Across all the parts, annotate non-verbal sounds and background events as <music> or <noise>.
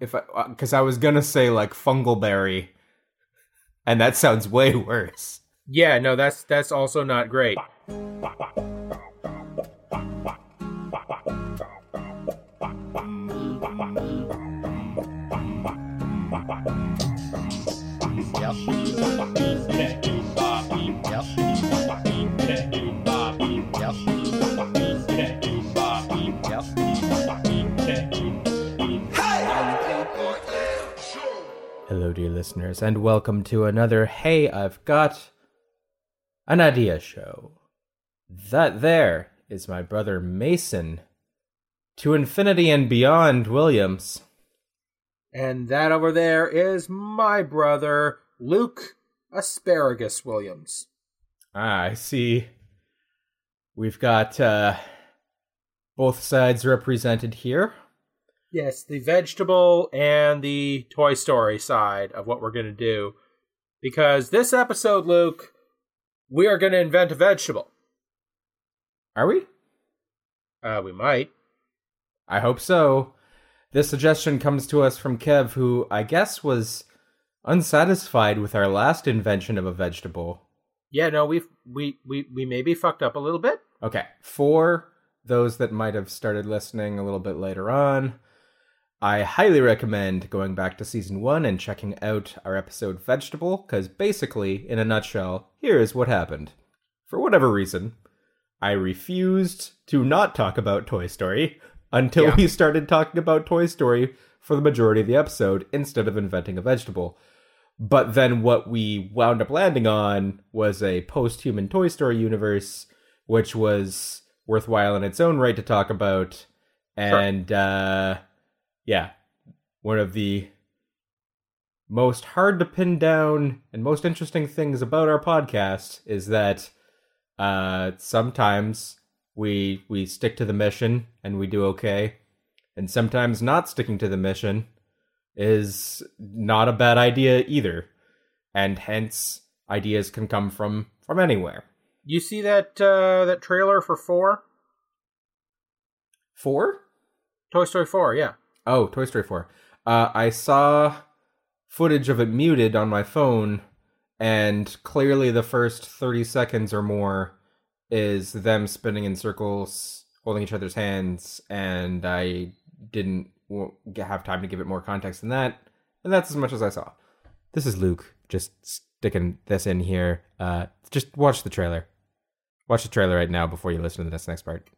if I uh, because I was gonna say like fungleberry, and that sounds way worse. Yeah, no, that's that's also not great. Hello, dear listeners, and welcome to another Hey, I've Got an Idea show. That there is my brother Mason. To infinity and beyond, Williams. And that over there is my brother, Luke Asparagus Williams. Ah, I see. We've got uh, both sides represented here. Yes, the vegetable and the Toy Story side of what we're going to do. Because this episode, Luke, we are going to invent a vegetable. Are we? Uh, we might. I hope so. This suggestion comes to us from Kev, who I guess was unsatisfied with our last invention of a vegetable. Yeah, no, we've we we we maybe fucked up a little bit. Okay, for those that might have started listening a little bit later on, I highly recommend going back to season one and checking out our episode Vegetable, because basically, in a nutshell, here is what happened. For whatever reason, I refused to not talk about Toy Story until Yeah. we started talking about Toy Story for the majority of the episode instead of inventing a vegetable. But then what we wound up landing on was a post human Toy Story universe, which was worthwhile in its own right to talk about. And uh yeah, one of the most hard to pin down and most interesting things about our podcast is that uh sometimes we we stick to the mission and we do okay. And sometimes not sticking to the mission is not a bad idea either. And hence ideas can come from from anywhere. You see that uh, that trailer for four? Four? Toy Story four? Yeah. Oh, Toy Story 4. Uh, I saw footage of it muted on my phone, and clearly the first 30 seconds or more is them spinning in circles, holding each other's hands, and I didn't have time to give it more context than that, and that's as much as I saw. This is Luke, just sticking this in here. Uh, just watch the trailer. Watch the trailer right now before you listen to this next part.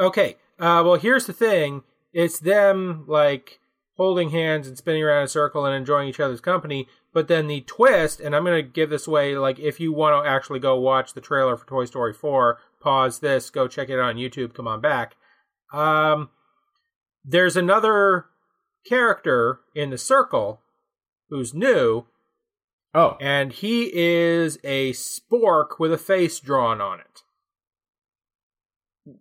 Okay. Uh, well, here's the thing. It's them like holding hands and spinning around in a circle and enjoying each other's company. But then the twist, and I'm going to give this away. Like, if you want to actually go watch the trailer for Toy Story 4, pause this, go check it out on YouTube, come on back. Um, there's another character in the circle who's new, Oh, and he is a spork with a face drawn on it.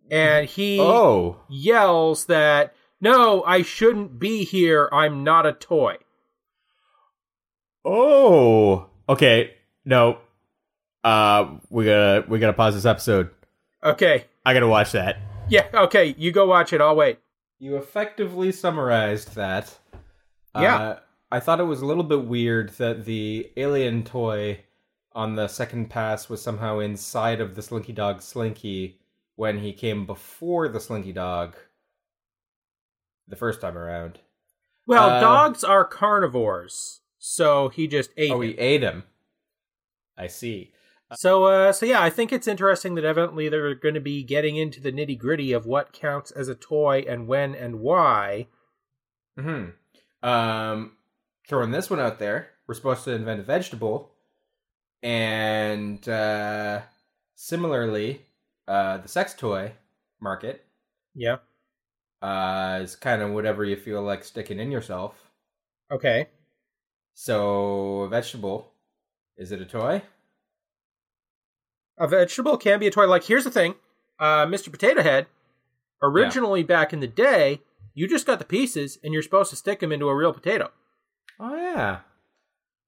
And he oh, yells that no, I shouldn't be here. I'm not a toy. Oh, okay. No, uh, we gotta we gotta pause this episode. Okay. I gotta watch that. Yeah, okay, you go watch it. I'll wait. You effectively summarized that. Yeah. Uh, I thought it was a little bit weird that the alien toy on the second pass was somehow inside of the Slinky Dog Slinky when he came before the Slinky Dog the first time around. Well, Uh, dogs are carnivores, so he just ate. Oh, him. he ate him. I see. So, uh, so yeah, I think it's interesting that evidently they're going to be getting into the nitty gritty of what counts as a toy and when and why. Hmm. Um, throwing this one out there, we're supposed to invent a vegetable, and uh, similarly, uh, the sex toy market Yeah. uh, is kind of whatever you feel like sticking in yourself. Okay. So, a vegetable, is it a toy? A vegetable can be a toy. Like, here's the thing, uh, Mr. Potato Head. Originally, back in the day, you just got the pieces, and you're supposed to stick them into a real potato. Oh yeah.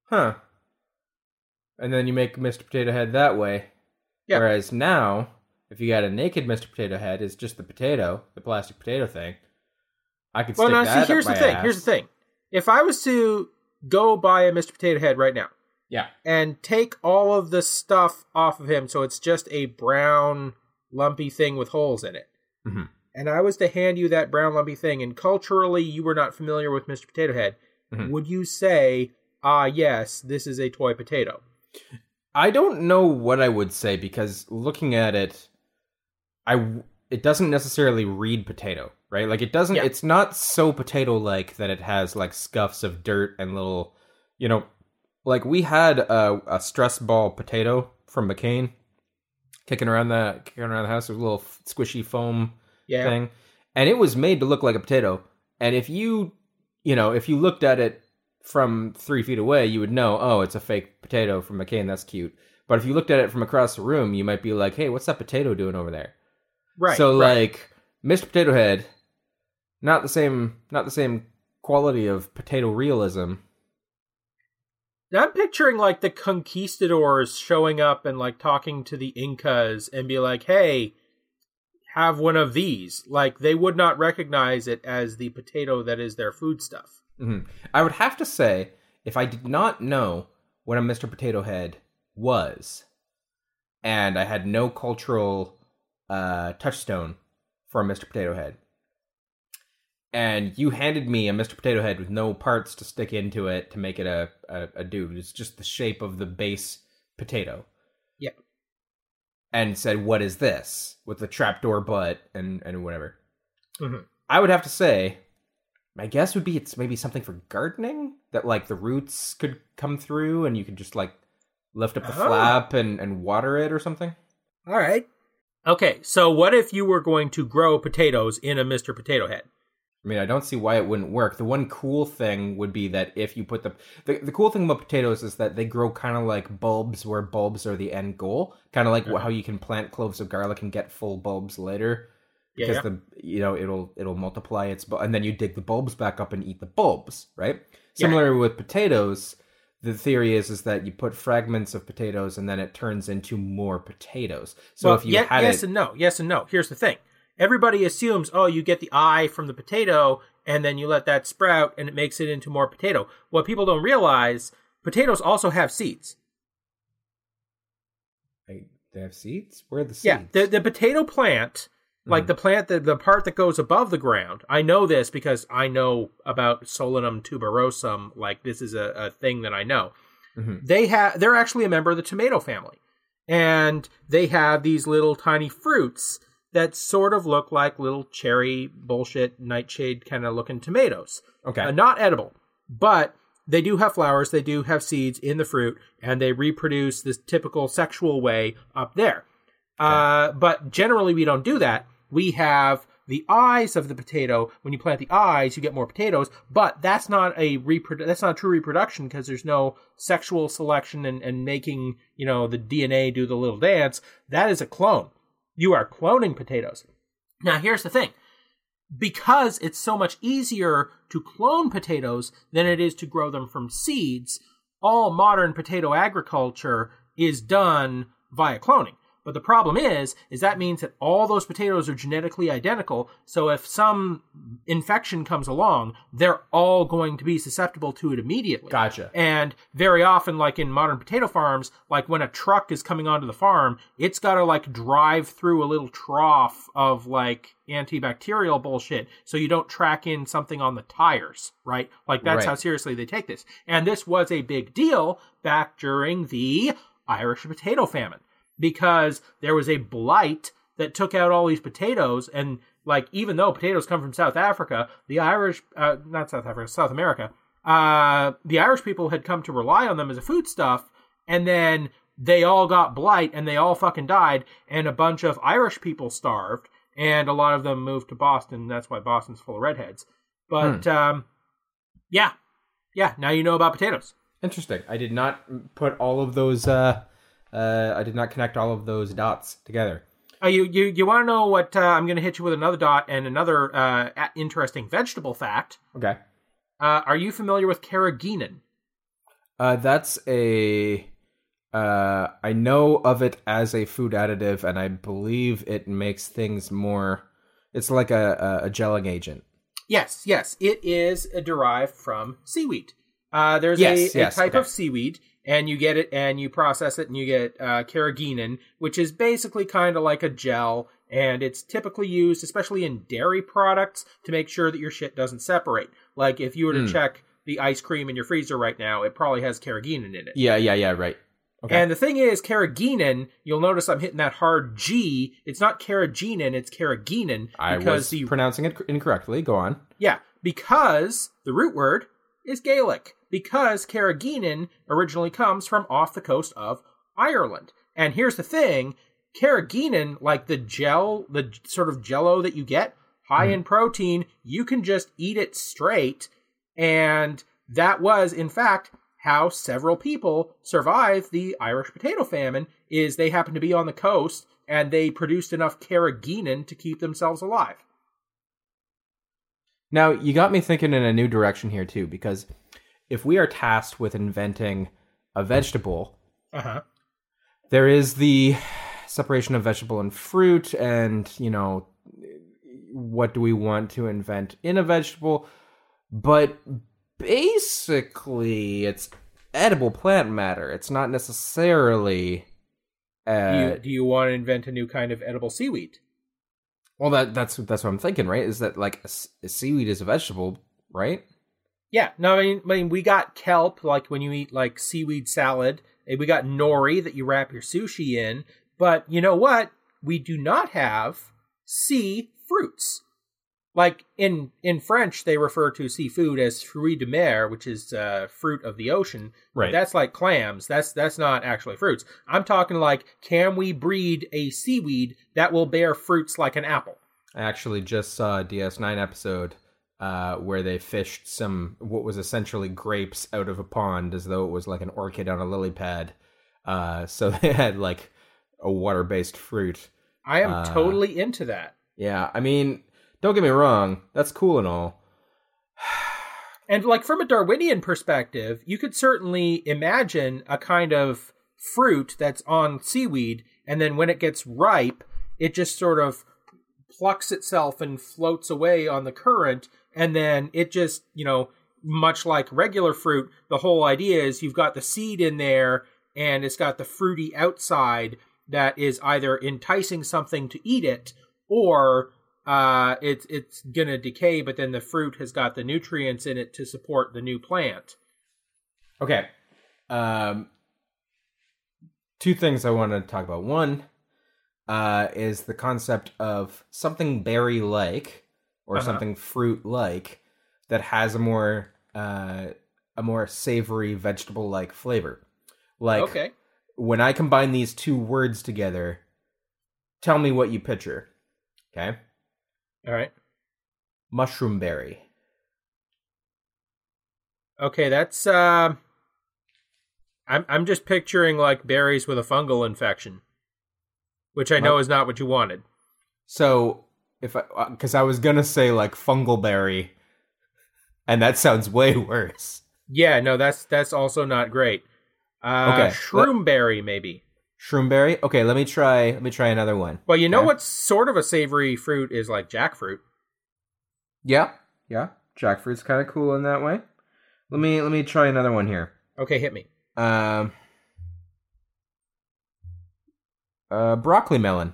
Huh. And then you make Mr. Potato Head that way. Yeah. Whereas now, if you got a naked Mr. Potato Head, it's just the potato, the plastic potato thing. I could. Well, stick now that see, here's the thing. ass. Here's the thing. If I was to go buy a Mr. Potato Head right now Yeah. and take all of the stuff off of him, so it's just a brown lumpy thing with holes in it, Mhm. and I was to hand you that brown lumpy thing, and culturally you were not familiar with Mr. Potato Head, Mhm. would you say, "Ah, yes, this is a toy potato"? I don't know what I would say because looking at it, I it doesn't necessarily read potato, right? Like it doesn't. Yeah. It's not so potato like that. It has like scuffs of dirt and little, you know, like we had a, a stress ball potato from McCain kicking around the kicking around the house. Was a little squishy foam Yeah. thing, and it was made to look like a potato. And if you, you know, if you looked at it from three feet away, you would know, oh, it's a fake potato from McCain. That's cute. But if you looked at it from across the room, you might be like, hey, what's that potato doing over there? Right. so right. like, Mr. Potato Head, not the same, not the same quality of potato realism. I'm picturing like the conquistadors showing up and like talking to the Incas and be like, "Hey, have one of these." Like they would not recognize it as the potato that is their foodstuff. hmm I would have to say, if I did not know what a Mr. Potato Head was, and I had no cultural uh, touchstone for a Mr. Potato Head, and you handed me a Mr. Potato Head with no parts to stick into it to make it a, a, a dude, it's just the shape of the base potato. Yep. And said, "What is this?" with the trapdoor butt and and whatever. Mhm. I would have to say, my guess would be it's maybe something for gardening that like the roots could come through and you could just like lift up the Oh. flap and and water it or something. All right. Okay, so what if you were going to grow potatoes in a Mr. Potato Head? I mean, I don't see why it wouldn't work. The one cool thing would be that if you put the the, the cool thing about potatoes is that they grow kind of like bulbs, where bulbs are the end goal. Kind of like Uh-huh. how you can plant cloves of garlic and get full bulbs later, because yeah. the you know it'll it'll multiply its and then you dig the bulbs back up and eat the bulbs, right? Yeah. Similar with potatoes, the theory is is that you put fragments of potatoes and then it turns into more potatoes. So well, if you ye- had yes it, and no, yes and no. Here's the thing: everybody assumes, oh, you get the eye from the potato, and then you let that sprout, and it makes it into more potato. What people don't realize, potatoes also have seeds. They- they have seeds. Where are the seeds? Yeah, the the potato plant, like Mhm. the plant, the the part that goes above the ground. I know this because I know about Solanum tuberosum. Like this is a, a thing that I know. Mhm. They have they're actually a member of the tomato family, and they have these little tiny fruits that sort of look like little cherry bullshit nightshade kind of looking tomatoes. Okay. Uh, not edible, but they do have flowers, they do have seeds in the fruit, and they reproduce this typical sexual way up there. Uh, but generally, we don't do that. We have the eyes of the potato. When you plant the eyes, you get more potatoes, but that's not a reprodu- that's not true reproduction because there's no sexual selection and, and making you know the DNA do the little dance. That is a clone. You are cloning potatoes. Now, here's the thing because it's so much easier to clone potatoes than it is to grow them from seeds, all modern potato agriculture is done via cloning. But the problem is, is that means that all those potatoes are genetically identical. So if some infection comes along, they're all going to be susceptible to it immediately. Gotcha. And very often, like in modern potato farms, like when a truck is coming onto the farm, it's got to like drive through a little trough of like antibacterial bullshit so you don't track in something on the tires, right? Like that's Right. how seriously they take this. And this was a big deal back during the Irish potato famine because there was a blight that took out all these potatoes and like even though potatoes come from South Africa, the Irish uh, not South Africa, South America, uh, the Irish people had come to rely on them as a foodstuff, and then they all got blight and they all fucking died, and a bunch of Irish people starved, and a lot of them moved to Boston. That's why Boston's full of redheads. But um, yeah, yeah. Now you know about potatoes. Interesting. I did not put all of those. Uh, uh, I did not connect all of those dots together. Uh, you you you want to know what? Uh, I'm going to hit you with another dot and another uh, interesting vegetable fact. Okay. Uh, are you familiar with carrageenan? Uh, that's a. Uh, I know of it as a food additive, and I believe it makes things more. It's like a a, a gelling agent. Yes, yes, it is derived from seaweed. Uh, there's Yes, a, yes, a type okay. of seaweed, and you get it, and you process it, and you get uh, carrageenan, which is basically kind of like a gel, and it's typically used, especially in dairy products, to make sure that your shit doesn't separate. Like if you were to Mm. check the ice cream in your freezer right now, it probably has carrageenan in it. Yeah, yeah, yeah, right. Okay. And the thing is, carrageenan, you'll notice I'm hitting that hard G. It's not carrageenan, it's carrageenan. I because was the pronouncing it incorrectly. Go on. yeah, because the root word is Gaelic. Because carrageenan originally comes from off the coast of Ireland. And here's the thing carrageenan, like the gel, the sort of jello that you get, high hmm. in protein, you can just eat it straight. And that was, in fact, how several people survived the Irish potato famine is they happened to be on the coast and they produced enough carrageenan to keep themselves alive. Now, you got me thinking in a new direction here, too, because if we are tasked with inventing a vegetable, Uh-huh. there is the separation of vegetable and fruit, and, you know, what do we want to invent in a vegetable? But basically, it's edible plant matter. It's not necessarily. Do Uh, you, do you want to invent a new kind of edible seaweed? Well, that that's that's what I'm thinking, right? Is that like a a seaweed is a vegetable, right? Yeah, no, I mean, I mean, we got kelp, like when you eat like seaweed salad. and We got nori that you wrap your sushi in. But you know what? We do not have sea fruits. Like in in French, they refer to seafood as fruits de mer, which is uh, fruit of the ocean. Right. That's like clams. That's that's not actually fruits. I'm talking like, can we breed a seaweed that will bear fruits like an apple? I actually just saw a DS9 episode uh, where they fished some what was essentially grapes out of a pond as though it was like an orchid on a lily pad. Uh, so <laughs> they had like a water based fruit. I am Uh, totally into that. Yeah, I mean, don't get me wrong, that's cool and all. And like from a Darwinian perspective, you could certainly imagine a kind of fruit that's on seaweed, and then when it gets ripe, it just sort of plucks itself and floats away on the current, and then it just, you know, much like regular fruit, the whole idea is you've got the seed in there and it's got the fruity outside that is either enticing something to eat it or uh, it's it's gonna decay, but then the fruit has got the nutrients in it to support the new plant. Okay. Um, two things I want to talk about. One uh, is the concept of something berry like or Uh-huh. something fruit like that has a more uh, a more savory vegetable like flavor. Like okay, when I combine these two words together, tell me what you picture. Okay, all right, mushroom berry. okay. That's uh, I'm I'm just picturing like berries with a fungal infection, which I know is not what you wanted. So if I because I was gonna say like fungal berry, and that sounds way worse. Yeah, no, that's that's also not great. Uh, Okay, shroomberry maybe. Shroomberry. Okay, let me try. Let me try another one. Well, you know Okay. what sort of a savory fruit is like jackfruit. Yeah, yeah. Jackfruit's kind of cool in that way. Let me let me try another one here. Okay, hit me. Um, uh, broccoli melon.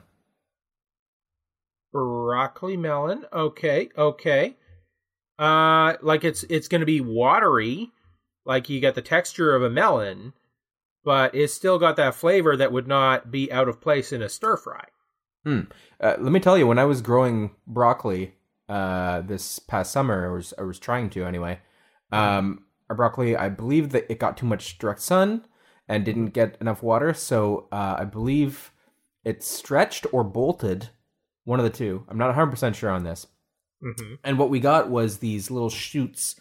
broccoli melon okay okay uh like it's it's gonna be watery like you got the texture of a melon but it's still got that flavor that would not be out of place in a stir fry Uh, let me tell you, when I was growing broccoli uh, this past summer, I was I was trying to anyway. Um, our broccoli, I believe that it got too much direct sun and didn't get enough water, so uh, I believe it stretched or bolted, one of the two. I'm not 100 percent sure on this. mm-hmm. And what we got was these little shoots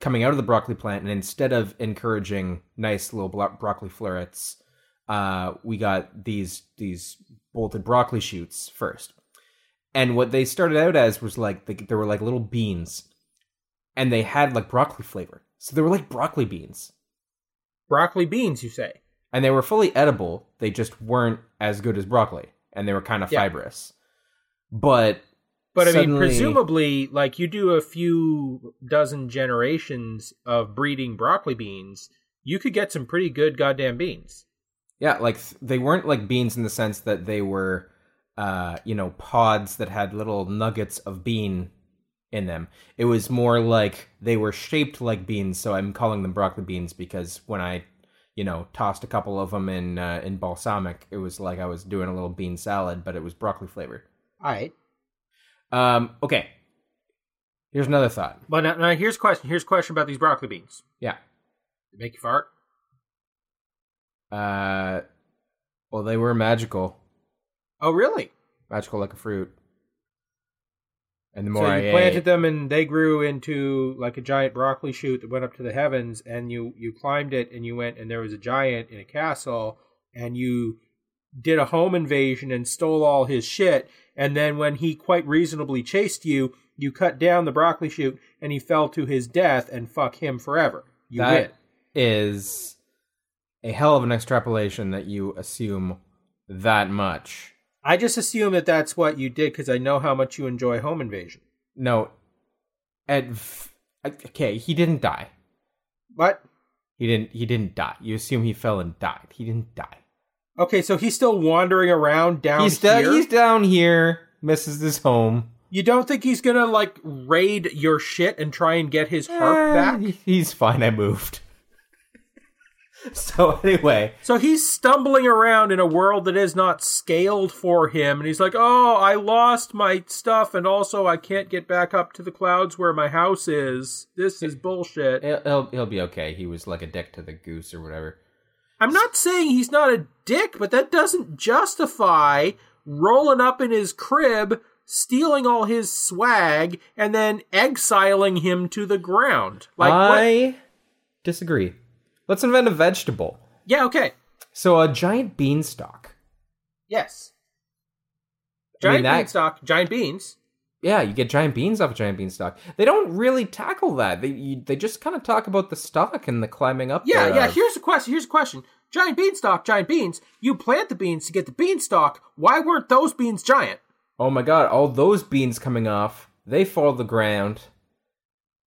coming out of the broccoli plant, and instead of encouraging nice little broccoli florets, uh, we got these these bolted broccoli shoots first. And what they started out as was like they, they were like little beans, and they had like broccoli flavor. So they were like broccoli beans, broccoli beans you say and they were fully edible. They just weren't as good as broccoli, and they were kind of Yeah. fibrous. But But I mean, presumably, like you do a few dozen generations of breeding broccoli beans, you could get some pretty good goddamn beans. Yeah, like they weren't like beans in the sense that they were, uh, you know, pods that had little nuggets of bean in them. It was more like they were shaped like beans, so I'm calling them broccoli beans because when I, you know, tossed a couple of them in uh, in balsamic, it was like I was doing a little bean salad, but it was broccoli flavored. All right. Um, okay. Here's another thought. But now, now here's a question. Here's a question about these broccoli beans. Yeah. They make you fart? Uh, well, they were magical, Oh, really? magical like a fruit. And the more So I you ate, planted them and they grew into like a giant broccoli shoot that went up to the heavens and you you climbed it and you went and there was a giant in a castle and you did a home invasion and stole all his shit and then when he quite reasonably chased you you cut down the broccoli shoot and he fell to his death and fuck him forever. You That win. is a hell of an extrapolation that you assume that much. I just assume that that's what you did because I know how much you enjoy home invasion. No, at okay, he didn't die. What? He didn't. He didn't die. You assume he fell and died. He didn't die. Okay, so he's still wandering around down he's here. da- he's down here. Misses his home. You don't think he's gonna like raid your shit and try and get his harp Eh, back? He's fine. I moved. <laughs> so anyway, So he's stumbling around in a world that is not scaled for him, and he's like, "Oh, I lost my stuff, and also I can't get back up to the clouds where my house is. This is bullshit." he'll he'll, he'll be okay. He was like a dick to the goose or whatever. I'm not saying he's not a dick, but that doesn't justify rolling up in his crib, stealing all his swag, and then exiling him to the ground. Like, what? I disagree. Let's invent a vegetable. yeah, okay, So a giant beanstalk. yes. I mean, Giant that- beanstalk, giant beans. Yeah, you get giant beans off a giant bean beanstalk. They don't really tackle that. They you, they just kind of talk about the stalk and the climbing up. Yeah, yeah. Here's a question. Here's a question. Giant beanstalk, giant beans. You plant the beans to get the beanstalk. Why weren't those beans giant? Oh my god! All those beans coming off, they fall to the ground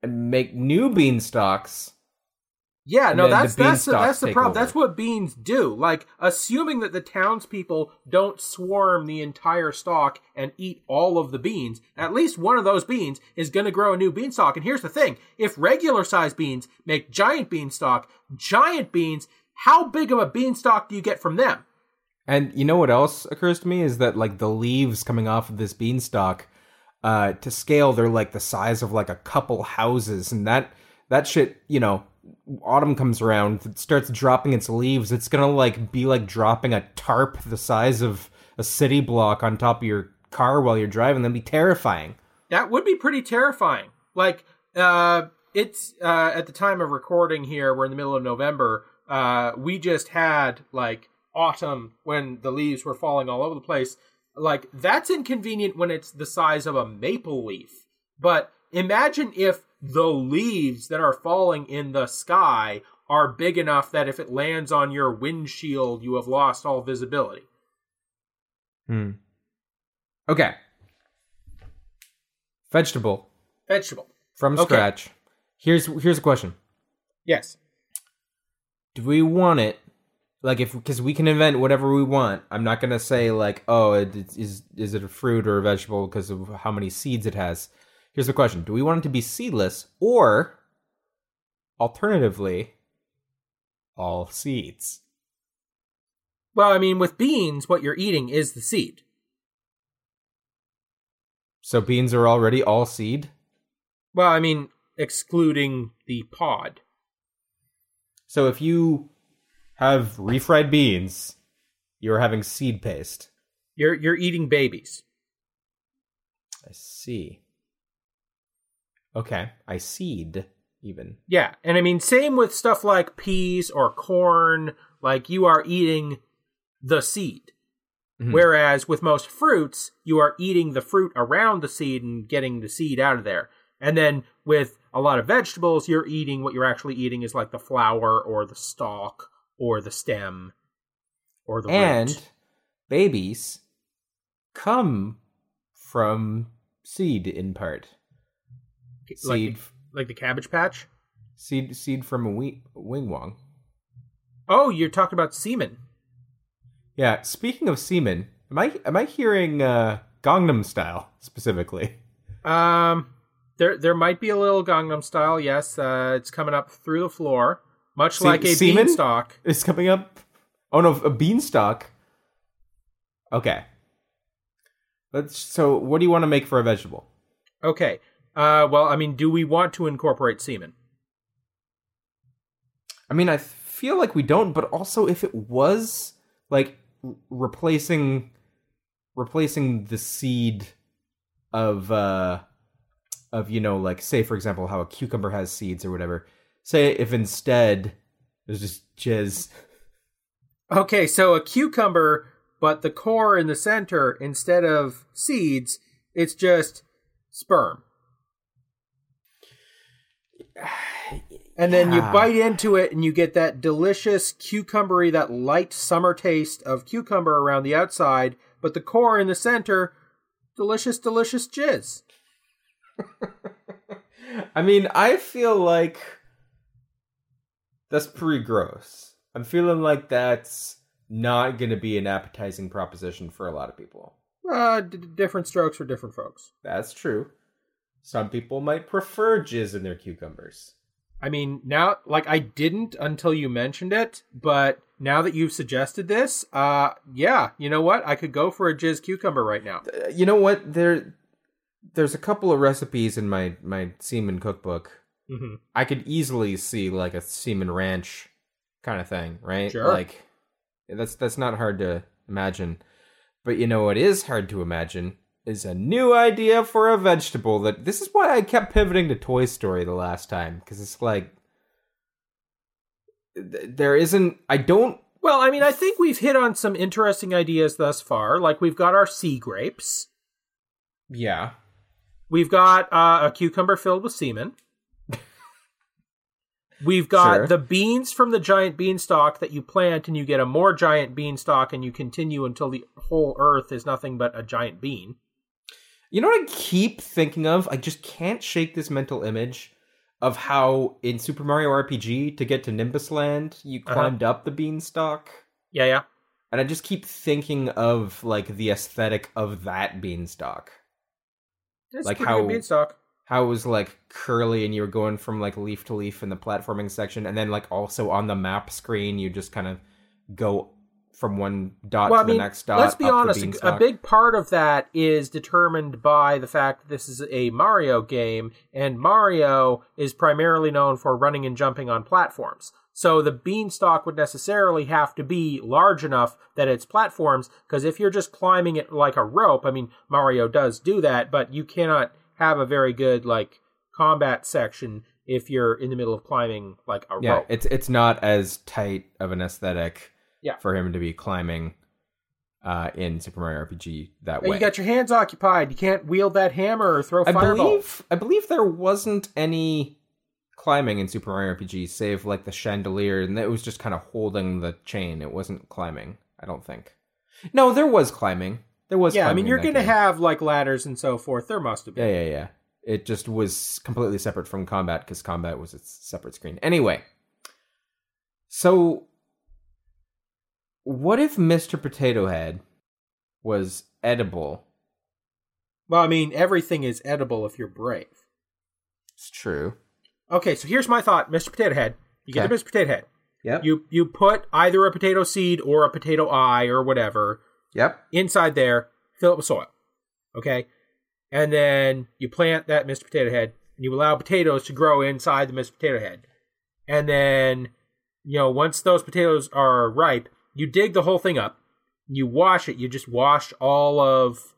and make new beanstalks. Yeah, no, then the that's that's the, that's the problem. over. That's what beans do. Like, assuming that the townspeople don't swarm the entire stalk and eat all of the beans, at least one of those beans is going to grow a new beanstalk. And here's the thing: if regular sized beans make giant beanstalk, giant beans, how big of a beanstalk do you get from them? And you know what else occurs to me is that like the leaves coming off of this beanstalk, uh, to scale, they're like the size of like a couple houses, and that that shit, you know, autumn comes around, it starts dropping its leaves. It's gonna like be like dropping a tarp the size of a city block on top of your car while you're driving. That'd be terrifying. That would be pretty terrifying. Like, uh, it's uh, at the time of recording here, we're in the middle of November. Uh, we just had like autumn when the leaves were falling all over the place. Like, that's inconvenient when it's the size of a maple leaf. But imagine if the leaves that are falling in the sky are big enough that if it lands on your windshield, you have lost all visibility. Hmm. Okay. Vegetable Vegetable. from Okay. scratch. Here's here's a question. Yes. do we want it like if because we can invent whatever we want i'm not gonna say like oh it, it- is is it a fruit or a vegetable because of how many seeds it has here's the question do we want it to be seedless or alternatively all seeds Well, I mean, with beans, what you're eating is the seed. so beans are already all seed Well, I mean, excluding the pod. so if you have refried beans you're having seed paste You're you're eating babies. i see okay i seed even Yeah, and I mean, same with stuff like peas or corn. Like you are eating the seed. Mhm. Whereas with most fruits, you are eating the fruit around the seed and getting the seed out of there. And then with a lot of vegetables, you're eating what you're actually eating is like the flower or the stalk or the stem or the and root. babies come from seed in part. Seed, Like, like the Cabbage Patch. seed, seed from a wing, wing wong. Oh, you're talking about semen. Yeah. Speaking of semen, am I am I hearing uh, Gangnam Style specifically? Um, there there might be a little Gangnam Style. Yes, uh, it's coming up through the floor, much Se- like a semen? beanstalk. It's coming up. Oh no, a beanstalk. Okay. Let's. So, what do you want to make for a vegetable? Okay. Uh, well, I mean, do we want to incorporate semen? I mean, I feel like we don't, but also if it was like r- replacing replacing the seed of uh of you know like say for example how a cucumber has seeds or whatever. Say if instead there's just jizz. Okay, so a cucumber, but the core in the center, instead of seeds, it's just sperm. And then you bite into it and you get that delicious cucumbery, that light summer taste of cucumber around the outside, but the core in the center, delicious, delicious jizz. <laughs> I mean, I feel like that's pretty gross. I'm feeling like that's not going to be an appetizing proposition for a lot of people. Uh, d- d- different strokes for different folks. That's true. Some people might prefer jizz in their cucumbers. I mean, now, like, I didn't until you mentioned it, but now that you've suggested this, uh, yeah, you know what? I could go for a jizz cucumber right now. Uh, You know what? There, there's a couple of recipes in my my semen cookbook. hmm I could easily see like a semen ranch kind of thing, right? Sure. Like that's that's not hard to imagine. But you know what is hard to imagine is a new idea for a vegetable that this is why I kept pivoting to Toy Story the last time because it's like there isn't I don't Well, I mean, I think we've hit on some interesting ideas thus far. Like, we've got our sea grapes, yeah. we've got uh, a cucumber filled with semen. <laughs> We've got Sure. the beans from the giant beanstalk that you plant, and you get a more giant beanstalk, and you continue until the whole earth is nothing but a giant bean. You know what I keep thinking of? I just can't shake this mental image of how in Super Mario RPG to get to Nimbus Land, you Uh-huh. climbed up the beanstalk. Yeah, yeah. And I just keep thinking of like the aesthetic of that beanstalk. It's Like how- beanstalk. How it was like curly and you were going from like leaf to leaf in the platforming section and then like also on the map screen you just kind of go from one dot well, to I mean, the next dot. let's be honest. A, big part of that is determined by the fact that this is a Mario game, and Mario is primarily known for running and jumping on platforms. So the beanstalk would necessarily have to be large enough that it's platforms, because if you're just climbing it like a rope, I mean, Mario does do that, but you cannot have a very good like combat section if you're in the middle of climbing like a Yeah, rope. it's it's not as tight of an aesthetic Yeah. for him to be climbing uh, in Super Mario RPG that And way. you got your hands occupied. You can't wield that hammer or throw I fireballs. believe I believe there wasn't any climbing in Super Mario RPG, save like the chandelier, and it was just kind of holding the chain. It wasn't climbing. I don't think. No, there was climbing. There was. yeah, I mean, you're going to have like ladders and so forth. There must have been. yeah, yeah. Yeah. It just was completely separate from combat because combat was its separate screen. Anyway, so what if Mr. Potato Head was edible? Well, I mean, everything is edible if you're brave. It's true. Okay, so here's my thought, Mr. Potato Head. You get Okay. the Mr. Potato Head. Yep. You you put either a potato seed or a potato eye or whatever Yep. inside there. Fill it with soil. Okay, and then you plant that Mr. Potato Head, and you allow potatoes to grow inside the Mr. Potato Head. And then, you know, once those potatoes are ripe, you dig the whole thing up. You wash it. You just wash all of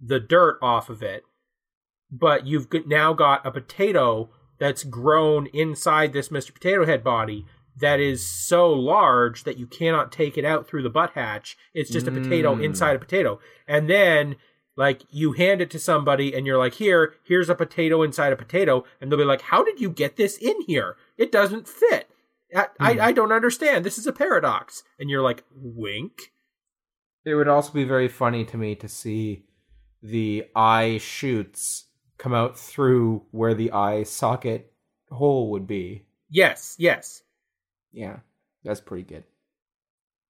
the dirt off of it. But you've now got a potato that's grown inside this Mr. Potato Head body that is so large that you cannot take it out through the butt hatch. It's just a potato Mm. inside a potato. And then like you hand it to somebody and you're like, here, here's a potato inside a potato, and they'll be like, how did you get this in here? It doesn't fit. I, I, hmm. I don't understand. This is a paradox. And you're like, wink. It would also be very funny to me to see the eye shoots come out through where the eye socket hole would be. Yes, yes. Yeah, that's pretty good.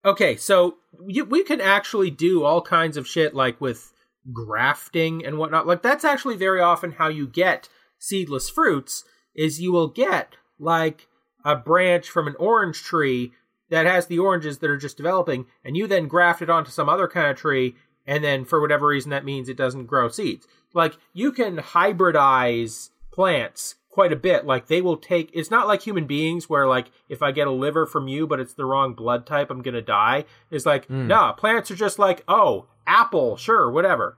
Okay, so you, we can actually do all kinds of shit like with grafting and whatnot. Like that's actually very often how you get seedless fruits is you will get like a branch from an orange tree that has the oranges that are just developing, and you then graft it onto some other kind of tree, and then for whatever reason that means it doesn't grow seeds. Like you can hybridize plants quite a bit. Like they will take it's not like human beings where like if I get a liver from you but it's the wrong blood type, I'm gonna die. It's like, Mm. nah, plants are just like, oh, apple, sure, whatever.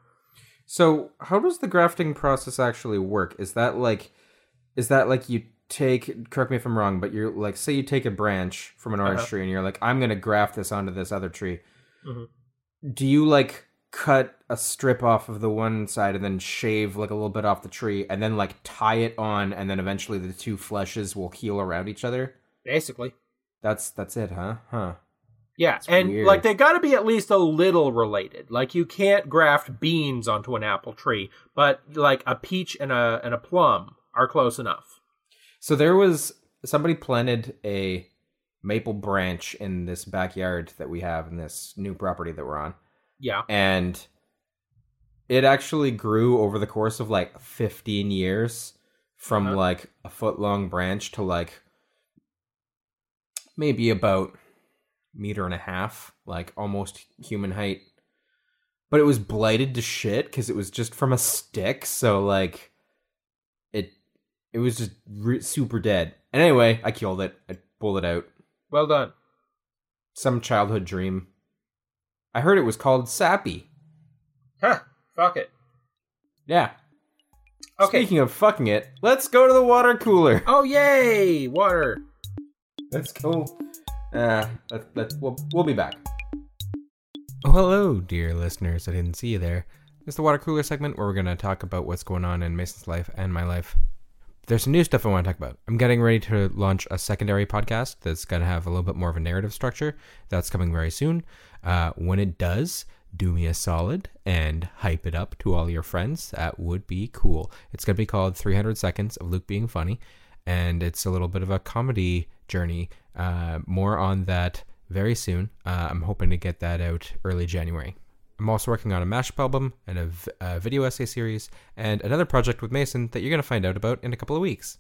So, how does the grafting process actually work? Is that like is that like you take correct me if I'm wrong, but you're like say you take a branch from an orange Uh-huh. tree and you're like I'm going to graft this onto this other tree. Mhm. Do you like cut a strip off of the one side and then shave like a little bit off the tree and then like tie it on and then eventually the two fleshes will heal around each other? Basically. That's that's it, huh? Huh. Yeah, It's and weird. like they got to be at least a little related. Like you can't graft beans onto an apple tree, but like a peach and a and a plum are close enough. So there was somebody planted a maple branch in this backyard that we have in this new property that we're on. Yeah. And it actually grew over the course of like 15 years from Uh-huh. like a foot long branch to like maybe about meter and a half, like almost human height. But it was blighted to shit because it was just from a stick. So like, it was just re- super dead. And anyway, I killed it. I pulled it out. Well done. Some childhood dream. I heard it was called Sappy. Huh. Fuck it. Yeah. Okay. Speaking of fucking it, let's go to the water cooler. Oh yay! Water. Let's go. Uh, let, let, we'll, we'll be back. Oh, hello, dear listeners. I didn't see you there. It's the water cooler segment where we're going to talk about what's going on in Mason's life and my life. There's some new stuff I want to talk about. I'm getting ready to launch a secondary podcast that's going to have a little bit more of a narrative structure. That's coming very soon. Uh, when it does, do me a solid and hype it up to all your friends. That would be cool. It's going to be called 300 Seconds of Luke Being Funny, and it's a little bit of a comedy journey. Uh, more on that very soon. Uh, I'm hoping to get that out early January. I'm also working on a mashup album and a, v- a video essay series, and another project with Mason that you're going to find out about in a couple of weeks.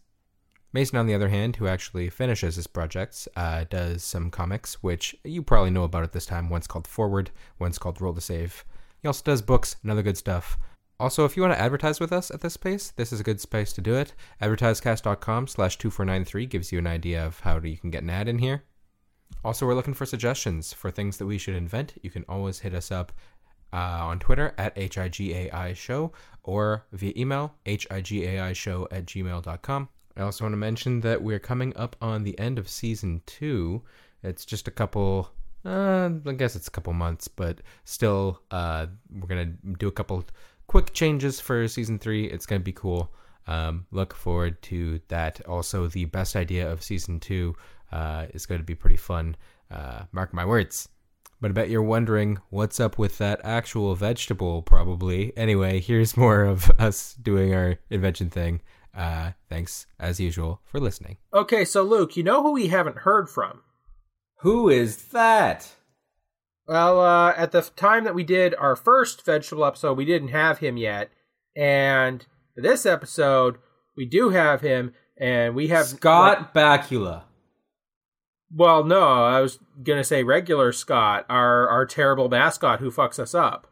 Mason, on the other hand, who actually finishes his projects, uh, does some comics, which you probably know about at this time. One's called Forward, one's called Roll to Save. He also does books and other good stuff. Also, if you want to advertise with us at this space, this is a good space to do it. Advertisecast.com slash 2493 gives you an idea of how you can get an ad in here. Also, we're looking for suggestions for things that we should invent. You can always hit us up uh, on Twitter at HIGAI show or via email, HIGAI show at gmail.com. I also want to mention that we're coming up on the end of season two. It's just a couple, uh, I guess it's a couple months, but still, uh, we're going to do a couple quick changes for season three. It's going to be cool. Um, look forward to that. Also, the best idea of season two uh, is going to be pretty fun. Uh, mark my words. But I bet you're wondering what's up with that actual vegetable, probably. Anyway, here's <laughs> more of us doing our invention thing. Uh, thanks, as usual, for listening. Okay, so Luke, you know who we haven't heard from? Who is that? Well, uh, at the time that we did our first vegetable episode, we didn't have him yet, and for this episode, we do have him, and we have Scott Bakula. Well, no, I was gonna say regular Scott, our our terrible mascot who fucks us up.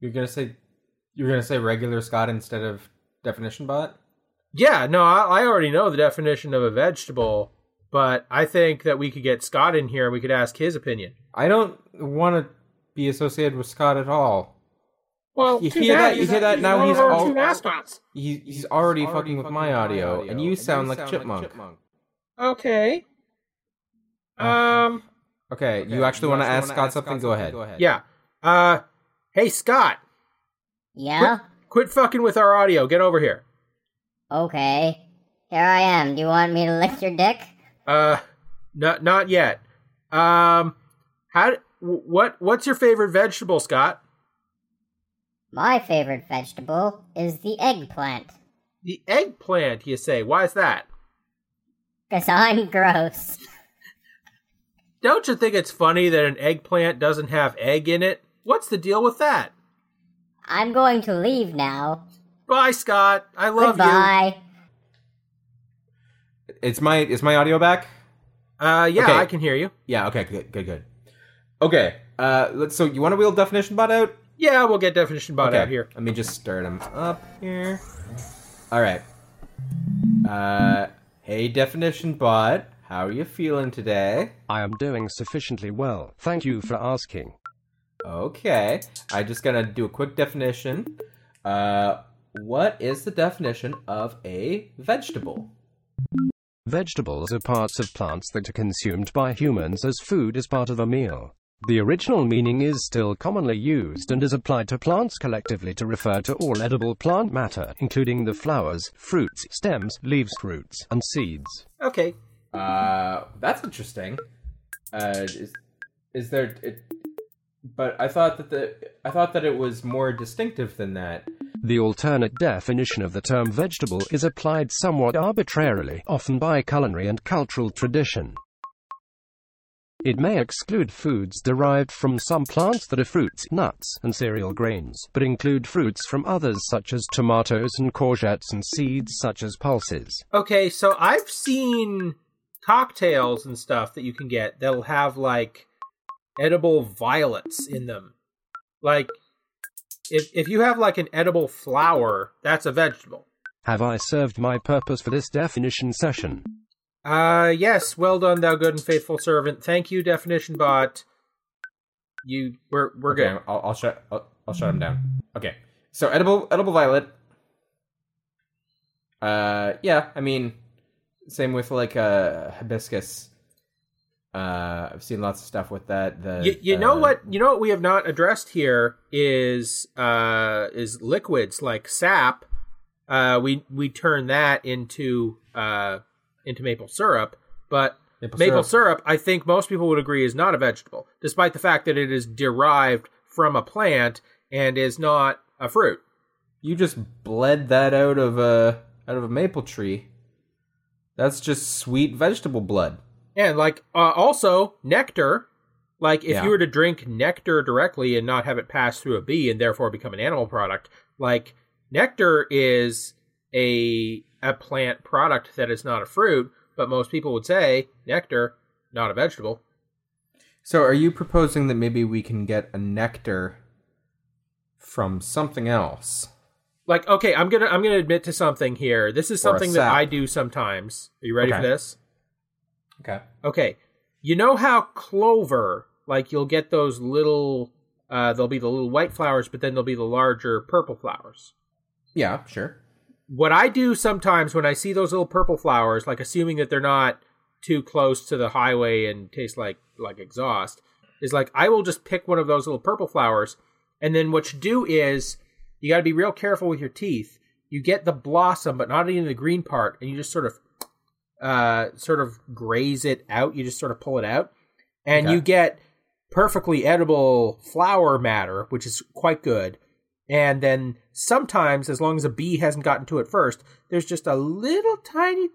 You're gonna say you're gonna say regular Scott instead of definition bot? Yeah, no, I, I already know the definition of a vegetable, but I think that we could get Scott in here and we could ask his opinion. I don't want to be associated with Scott at all. Well, You hear that? You hear that? Now he's all- two mascots. He, he's already fucking with my audio, and you sound like Chipmunk. Okay. Um. Okay, you actually want to ask Scott something? Go ahead. Go ahead. Yeah. Uh. Hey, Scott. Yeah? Quit fucking with our audio. Get over here. Okay. Here I am. Do you want me to lick your dick? Uh. Not not yet. Um. How? What? What's your favorite vegetable, Scott? My favorite vegetable is the eggplant. The eggplant, you say? Why is that? <laughs> Because I'm gross. Don't you think it's funny that an eggplant doesn't have egg in it? What's the deal with that? I'm going to leave now. Bye, Scott. I love you. Goodbye. It's my is my audio back? Uh, yeah, Okay. I can hear you. Yeah. Okay. Good. Good. Good. Okay. Uh, let's. So you want to wheel definition bot out? Yeah, we'll get definition bot okay. out here. Let me just start them up here. All right. Uh, hey, definition bot, how are you feeling today? I am doing sufficiently well. Thank you for asking. Okay, I'm just gonna do a quick definition. Uh, what is the definition of a vegetable? Vegetables are parts of plants that are consumed by humans as food as part of a meal. The original meaning is still commonly used and is applied to plants collectively to refer to all edible plant matter, including the flowers, fruits, stems, leaves, roots, and seeds. Okay. Uh, that's interesting. Uh, is is there? It, but I thought that the I thought that it was more distinctive than that. The alternate definition of the term vegetable is applied somewhat arbitrarily, often by culinary and cultural tradition. It may exclude foods derived from some plants that are fruits, nuts, and cereal grains, but include fruits from others such as tomatoes and courgettes and seeds such as pulses. Okay, so I've seen cocktails and stuff that you can get that'll have like edible violets in them. Like if if you have like an edible flower, that's a vegetable. Have I served my purpose for this definition session? Uh yes, well done thou good and faithful servant. Thank you definition bot. You we're we're okay, good. I'll, I'll shut I'll, I'll shut him down. Okay, so edible edible violet. Uh, yeah, I mean, same with like uh hibiscus. Uh, I've seen lots of stuff with that. The You, you know uh, what? You know what we have not addressed here is uh is liquids like sap. Uh, we we turn that into uh into maple syrup, but Maple maple, syrup. syrup. I think most people would agree is not a vegetable, despite the fact that it is derived from a plant and is not a fruit. You just bled that out of a out of a maple tree. That's just sweet vegetable blood. And like uh, also nectar, like if Yeah. you were to drink nectar directly and not have it pass through a bee and therefore become an animal product, like nectar is a a plant product that is not a fruit, but most people would say nectar not a vegetable. So, are you proposing that maybe we can get a nectar from something else? Like okay, I'm to I'm to admit to something here. This is something that. I do sometimes. Are you ready Okay. for this? Okay. Okay. You know how clover, like you'll get those little uh there'll be the little white flowers, but then there'll be the larger purple flowers. Yeah, sure. What I do sometimes when I see those little purple flowers, like assuming that they're not too close to the highway and taste like like exhaust, is like I will just pick one of those little purple flowers, and then what you do is you got to be real careful with your teeth. You get the blossom, but not even the green part, and you just sort of uh sort of graze it out. You just sort of pull it out, and Okay. you get perfectly edible flower matter, which is quite good. And then sometimes, as long as a bee hasn't gotten to it first, there's just a little tiny,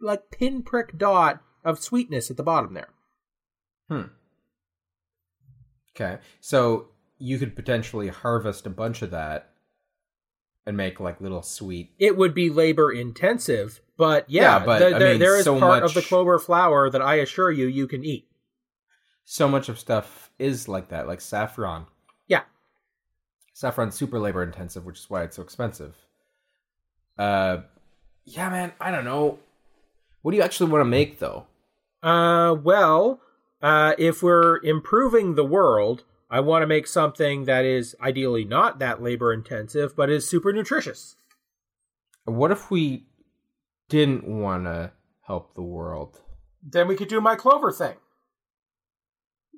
like pinprick dot of sweetness at the bottom there. Hmm. Okay. So you could potentially harvest a bunch of that and make like little sweet. It would be labor intensive, but yeah, Yeah, but, the- I there, mean, there is so part of the clover flower that I assure you you can eat. So much of stuff is like that, like saffron. Yeah. Saffron's super labor intensive, which is why it's so expensive. Uh, yeah, man. I don't know. What do you actually want to make though? Uh, well, uh, if we're improving the world, I want to make something that is ideally not that labor intensive, but is super nutritious. What if we didn't want to help the world? Then we could do my clover thing.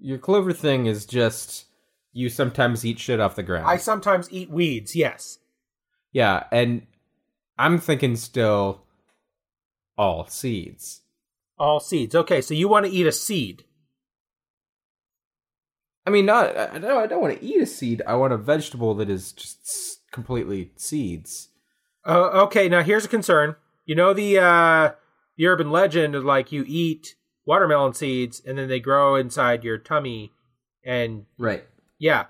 Your clover thing is just you sometimes eat shit off the ground. I sometimes eat weeds, yes. yeah, and I'm thinking still all seeds. All seeds. Okay, so you want to eat a seed. I mean, not. I don't. I don't want to eat a seed. I want a vegetable that is just completely seeds. Uh, okay, now here's a concern. You know the uh, the urban legend of like you eat watermelon seeds and then they grow inside your tummy, and Right. yeah.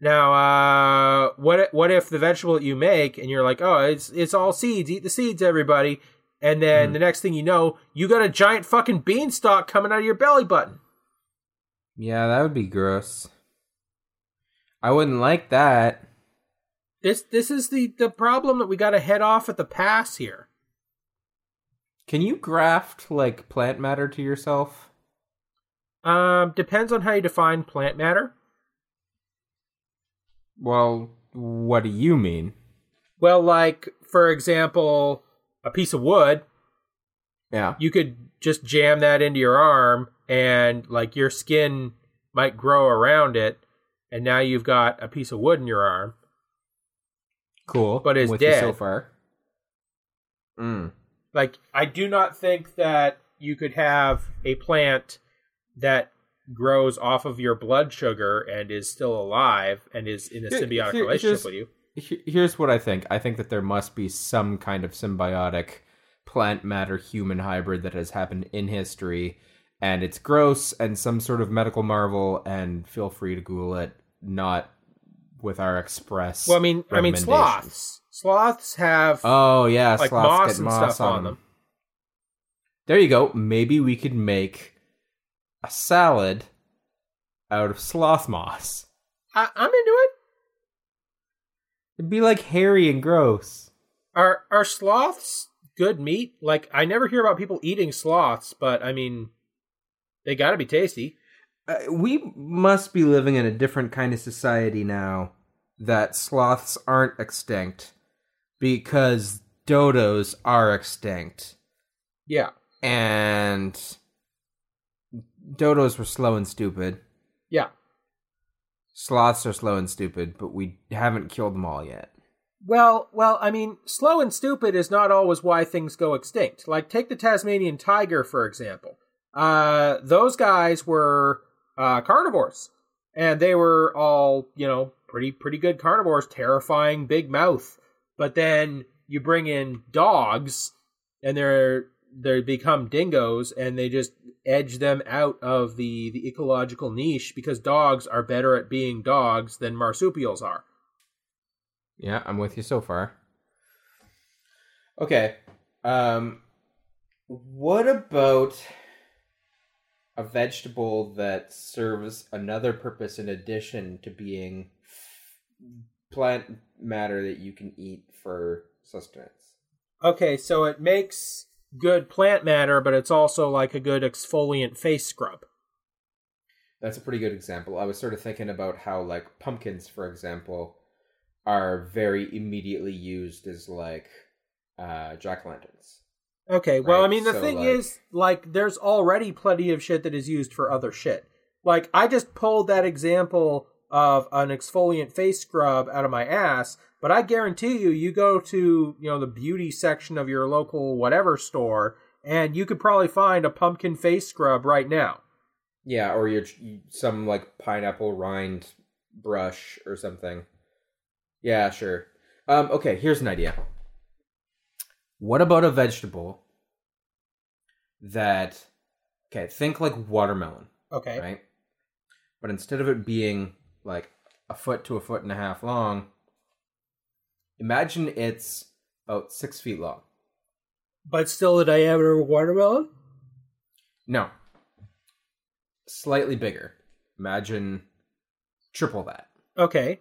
Now, uh, what if- what if the vegetable that you make and you're like, oh, it's it's all seeds. Eat the seeds, everybody. And then the next thing you know, you got a giant fucking beanstalk coming out of your belly button. Yeah, that would be gross. I wouldn't like that. This this is the the problem that we got to head off at the pass here. Can you graft like plant matter to yourself? Um, depends on how you define plant matter. Well, what do you mean? Well, like for example, a piece of wood, Yeah. you could just jam that into your arm, and like your skin might grow around it, and now you've got a piece of wood in your arm. Cool. But it's you so far. Mm. Like, I do not think that you could have a plant that grows off of your blood sugar and is still alive and is in a symbiotic here- relationship with you. Here's what I think. I think that there must be some kind of symbiotic plant matter human hybrid that has happened in history, and it's gross and some sort of medical marvel. And feel free to Google it, not with our express. Well, I mean, I mean, sloths. Sloths have Oh yeah, like sloths moss and moss stuff on them. There you go. Maybe we could make a salad out of sloth moss. I, I'm into it. It'd be like hairy and gross. Are are sloths good meat? Like I never hear about people eating sloths, but I mean, they got to be tasty. Uh, we must be living in a different kind of society now that sloths aren't extinct because dodos are extinct Yeah, and dodos were slow and stupid yeah. sloths are slow and stupid but we haven't killed them all yet Well, well, I mean, slow and stupid is not always why things go extinct. Like take the Tasmanian tiger for example. Uh, those guys were uh, carnivores, and they were all you know pretty pretty good carnivores, terrifying big mouth. But then you bring in dogs, and they're they become dingoes, and they just edge them out of the the ecological niche because dogs are better at being dogs than marsupials are. Yeah i'm with you so far okay um what about a vegetable that serves another purpose in addition to being plant matter that you can eat for sustenance Okay, so it makes good plant matter, but it's also like a good exfoliant face scrub. That's a pretty good example. I was sort of thinking about how like pumpkins, for example, are very immediately used as like uh jack lanterns. Okay, well, I mean, the so, thing like- is, like, there's already plenty of shit that is used for other shit. Like, I just pulled that example of an exfoliant face scrub out of my ass, but I guarantee you, you go to, you know, the beauty section of your local whatever store, and you could probably find a pumpkin face scrub right now. Yeah, or your some like pineapple rind brush or something. Yeah, sure. Um okay, here's an idea. What about a vegetable that okay, think like watermelon. Okay. right? But instead of it being like a foot to a foot and a half long, imagine it's about six feet long. But still the diameter of a watermelon? No, slightly bigger. Imagine triple that. Okay.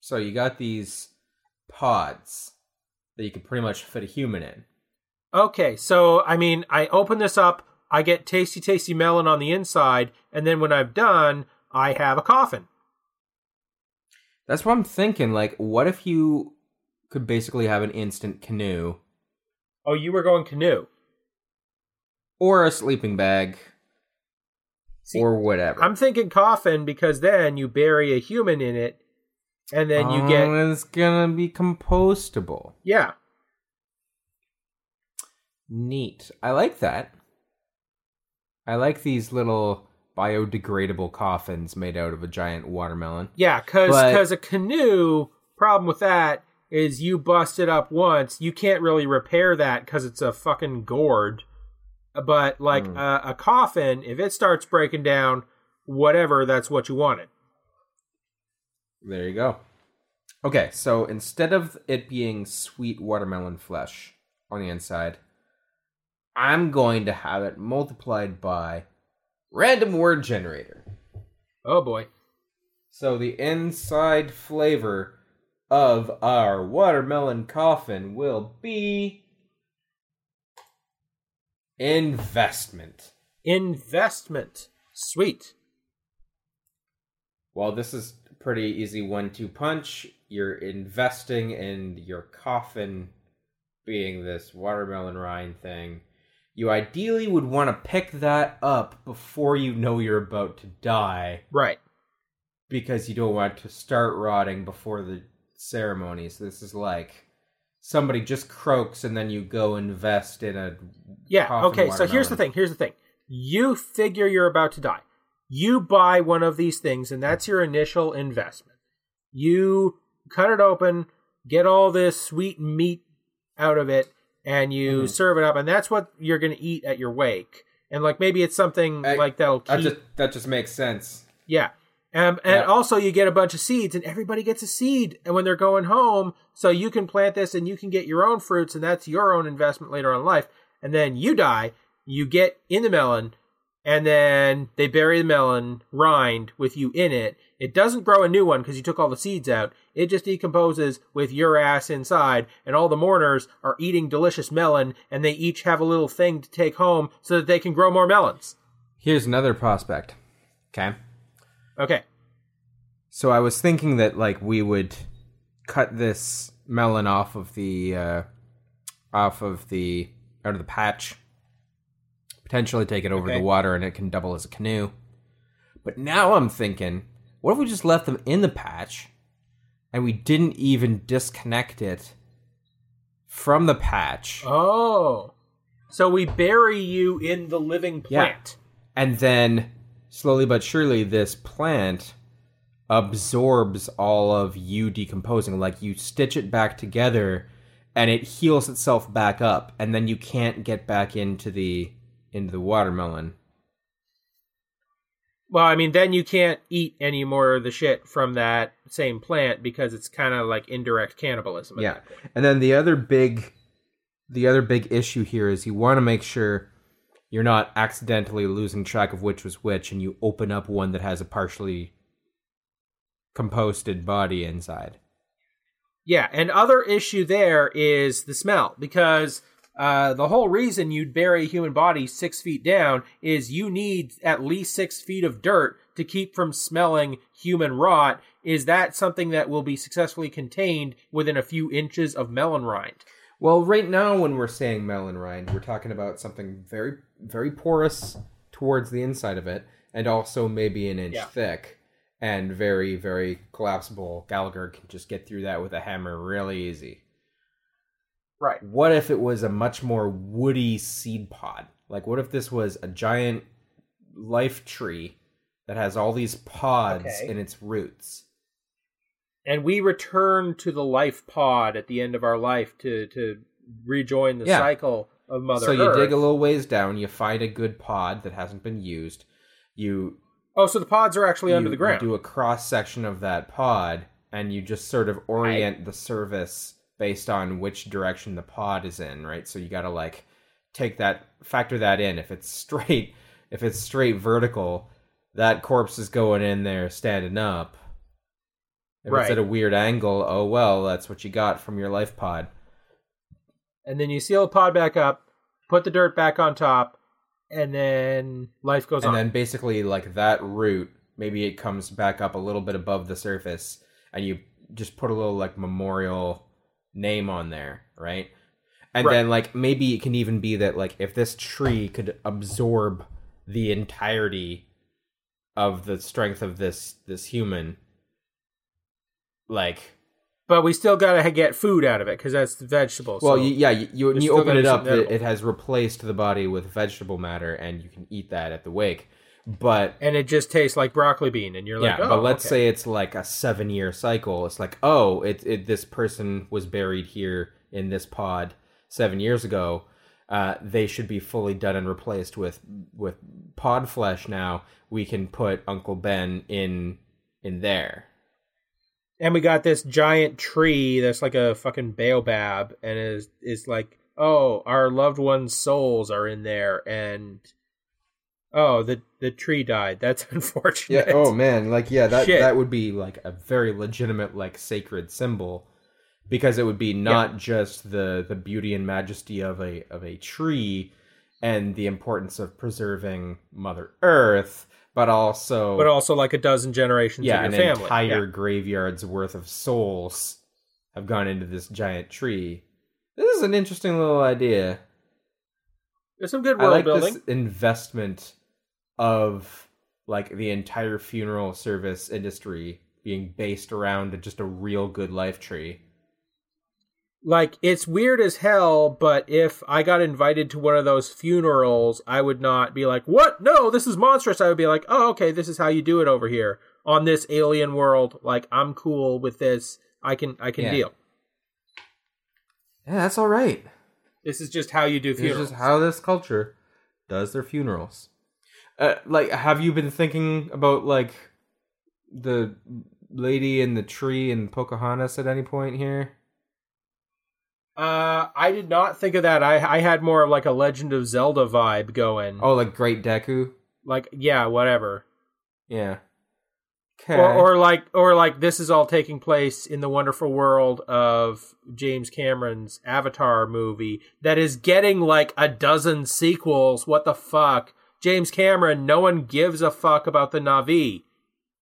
So you got these pods that you could pretty much fit a human in. Okay, so I mean, I open this up, I get tasty, tasty melon on the inside, and then when I'm done, I have a coffin. That's what I'm thinking. Like, what if you could basically have an instant canoe Oh, you were going canoe. or a sleeping bag See, or whatever? I'm thinking coffin because then you bury a human in it, and then you get Oh, it's gonna be compostable. yeah. Neat. I like that. I like these little biodegradable coffins made out of a giant watermelon. Yeah, because But- a canoe problem with that is you bust it up once, you can't really repair that because it's a fucking gourd. But like Hmm. a, a coffin, if it starts breaking down, whatever, that's what you wanted. There you go. Okay, so instead of it being sweet watermelon flesh on the inside, I'm going to have it multiplied by random word generator. Oh boy. So the inside flavor of our watermelon coffin will be investment. Investment. Sweet. Well, this is pretty easy one-two punch. You're investing in your coffin being this watermelon rind thing. You ideally would want to pick that up before you know you're about to die Right. because you don't want to start rotting before the ceremony. So this is like somebody just croaks and then you go invest in a Yeah. Okay. So here's the thing. Here's the thing. You figure you're about to die. You buy one of these things, and that's your initial investment. You cut it open, get all this sweet meat out of it, and you Mhm. serve it up, and that's what you're going to eat at your wake. And like maybe it's something I- like that'll keep. That just that just makes sense. Yeah. Um, and Yeah. also you get a bunch of seeds and everybody gets a seed and when they're going home so you can plant this and you can get your own fruits and that's your own investment later on in life and then you die you get in the melon and then they bury the melon rind with you in it it doesn't grow a new one because you took all the seeds out it just decomposes with your ass inside and all the mourners are eating delicious melon and they each have a little thing to take home so that they can grow more melons Here's another prospect. Okay. okay So I was thinking that like we would cut this melon off of the uh off of the out of the patch. Potentially take it over Okay. the water and it can double as a canoe. But now I'm thinking, what if we just left them in the patch and we didn't even disconnect it from the patch? Oh. So we bury you in the living Yeah. plant. And then slowly but surely this plant absorbs all of you decomposing like you stitch it back together and it heals itself back up and then you can't get back into the into the watermelon. Well, I mean, then you can't eat any more of the shit from that same plant because it's kind of like indirect cannibalism. Yeah. and then the other big the other big issue here is you want to make sure you're not accidentally losing track of which was which and you open up one that has a partially composted body inside. Yeah, and other issue there is the smell because uh, the whole reason you'd bury a human body six feet down is you need at least six feet of dirt to keep from smelling human rot. Is that something that will be successfully contained within a few inches of melon rind? Well, right now, when we're saying melon rind, we're talking about something very, very porous towards the inside of it, and also maybe an inch Yeah. thick, and very, very collapsible. Gallagher can just get through that with a hammer really easy. Right. What if it was a much more woody seed pod? Like, what if this was a giant life tree that has all these pods Okay. in its roots? and we return to the life pod at the end of our life to to rejoin the Yeah. cycle of Mother so you dig a little ways down, you find a good pod that hasn't been used. You oh, so the pods are actually under the ground. You do a cross section of that pod, and you just sort of orient the service based on which direction the pod is in, right? So you got to like take that, factor that in. If it's <laughs> straight, if it's straight vertical, that corpse is going in there standing up. If it's at a weird angle, oh well, that's what you got from your life pod. and then you seal the pod back up, put the dirt back on top, and then life goes and on. And then basically like that root maybe it comes back up a little bit above the surface and you just put a little like memorial name on there right and Right. then like maybe it can even be that like if this tree could absorb the entirety of the strength of this this human like but we still gotta get food out of it because that's the vegetables. well so- you, yeah you, you you open it up it, it has replaced the body with vegetable matter and you can eat that at the wake but and it just tastes like broccoli bean, and you're like, yeah, oh, but let's okay. say it's like a seven year cycle. It's like, oh, it, it this person was buried here in this pod seven years ago. Uh, they should be fully done and replaced with with pod flesh now. We can put Uncle Ben in in there. and we got this giant tree that's like a fucking baobab, and is is like, oh, our loved ones' souls are in there, and oh, the the tree died. That's <laughs> unfortunate. Yeah. Oh man. Like yeah. That Shit. that would be like a very legitimate like sacred symbol, because it would be not just the the beauty and majesty of a of a tree, and the importance of preserving Mother Earth, but also but also like a dozen generations yeah, of an your family. entire Yeah. graveyard's worth of souls have gone into this giant tree. This is an interesting little idea. There's some good I world like building. this investment of like the entire funeral service industry being based around just a real good life tree. like it's weird as hell but if i got invited to one of those funerals i would not be like what no this is monstrous i would be like oh okay this is how you do it over here on this alien world like i'm cool with this i can i can Yeah. deal Yeah, that's all right. this is just how you do This funerals is how this culture does their funerals. Uh, like, have you been thinking about like the lady in the tree in Pocahontas at any point here? uh i did not think of that i i had more of like a legend of zelda vibe going Oh, like Great Deku. like yeah whatever Yeah. Okay. or, or like or like this is all taking place in the wonderful world of James Cameron's Avatar movie that is getting like a dozen sequels. What the fuck? James Cameron, no one gives a fuck about the Navi.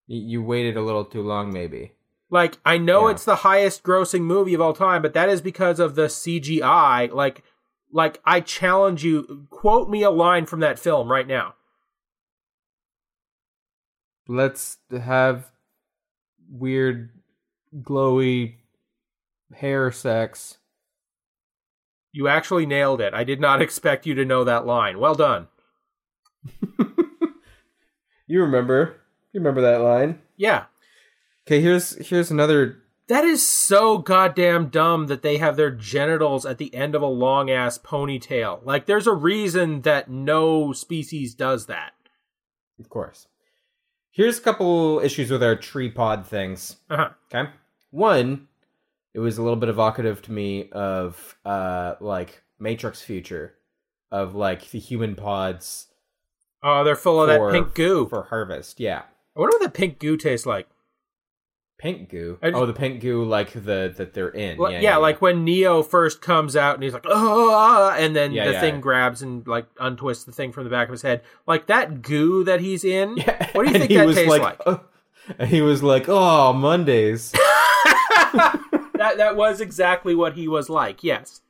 You waited a little too long, maybe. Like I know Yeah. it's the highest grossing movie of all time, but that is because of the CGI. Like like I challenge you quote me a line from that film right now. Let's have weird, glowy hair sex. You actually nailed it. I did not <laughs> expect you to know that line. Well done. <laughs> You remember? You remember that line? Yeah. Okay, here's here's another. That is so goddamn dumb that they have their genitals at the end of a long ass ponytail. Like, there's a reason that no species does that. Of course. Here's a couple issues with our tree pod things. Uh-huh. Okay. One, it was a little bit evocative to me of uh like Matrix future of like the human pods Oh, they're full of for- that pink goo. for harvest. Yeah. I wonder what that pink goo tastes like. Pink goo. Just- oh, the pink goo like the that they're in. Well, yeah, yeah, like when Neo first comes out and he's like, oh, and then Yeah, the yeah. thing grabs and like untwists the thing from the back of his head. Like that goo that he's in. Yeah. What do you think he that was tastes like? like? "Oh," <laughs> and he was like, "Oh, Mondays." <laughs> <laughs> That that was exactly what he was like. Yes.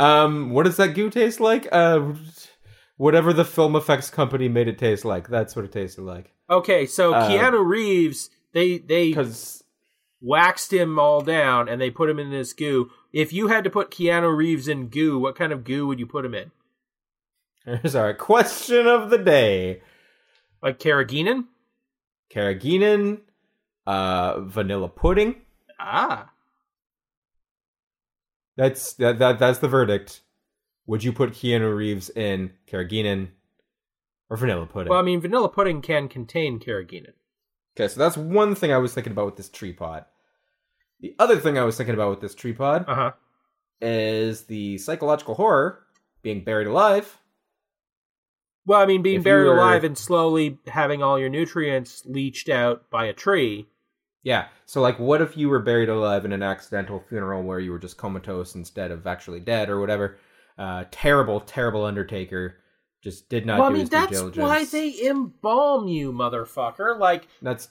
um, what does that goo taste like? Uh, whatever the film effects company made it taste like. That's what it tasted like. Okay, so Uh, Keanu Reeves, they they waxed him all down and they put him in this goo. If you had to put Keanu Reeves in goo, what kind of goo would you put him in? <laughs> here's our question of the day: Like carrageenan? carrageenan, uh, vanilla pudding. Ah. That's that, that that's the verdict. Would you put Keanu Reeves in carrageenan or vanilla pudding? Well, I mean, vanilla pudding can contain carrageenan. Okay, so that's one thing I was thinking about with this tree pod. The other thing I was thinking about with this tree pod Uh huh. is the psychological horror being buried alive. Well, I mean, being If buried were- alive and slowly having all your nutrients leached out by a tree. Yeah. So like what if you were buried alive in an accidental funeral where you were just comatose instead of actually dead or whatever? Uh terrible, terrible undertaker. Just did not well, I do mean, that's why they embalm you, motherfucker. Like, That's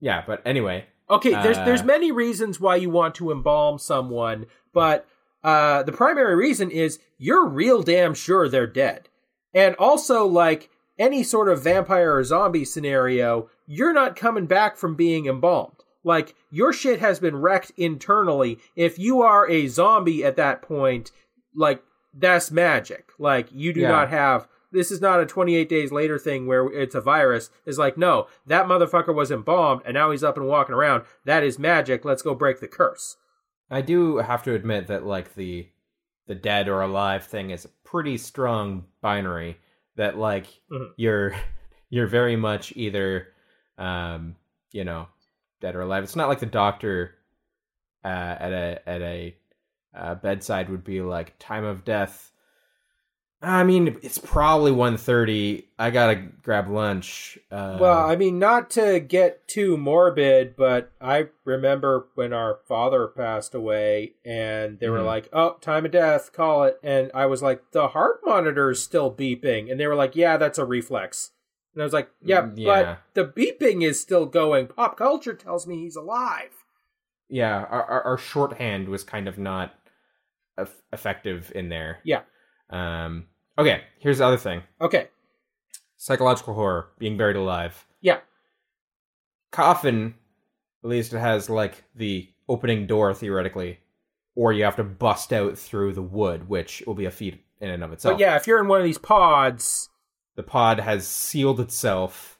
yeah, but anyway. Okay, there's Uh, there's many reasons why you want to embalm someone, but uh, the primary reason is you're real damn sure they're dead, and also like any sort of vampire or zombie scenario, you're not coming back from being embalmed. Like your shit has been wrecked internally. If you are a zombie at that point, like that's magic. Like you do Yeah. not have this is not a 28 days later thing where it's a virus. It's like, no, that motherfucker was embalmed and now he's up and walking around. That is magic. Let's go break the curse. I do have to admit that like the the dead or alive thing is a pretty strong binary that like Mhm. you're <laughs> you're very much either um you know dead or alive. It's not like the doctor uh at a at a uh, bedside would be like time of death. I mean, it's probably 1.30. I gotta grab lunch. Uh, Well, I mean, not to get too morbid, but I remember when our father passed away and they were Mhm. like, oh, time of death, call it. And I was like, the heart monitor is still beeping. And they were like, yeah, that's a reflex. And I was like, yeah, Mm, yeah. but the beeping is still going. Pop culture tells me he's alive. yeah, our, our our shorthand was kind of not effective in there. Yeah. Um. Okay. Here's the other thing: Okay. psychological horror, being buried alive. Yeah. Coffin, at least it has like the opening door theoretically, or you have to bust out through the wood, which will be a feat in and of itself. But yeah, if you're in one of these pods, the pod has sealed itself,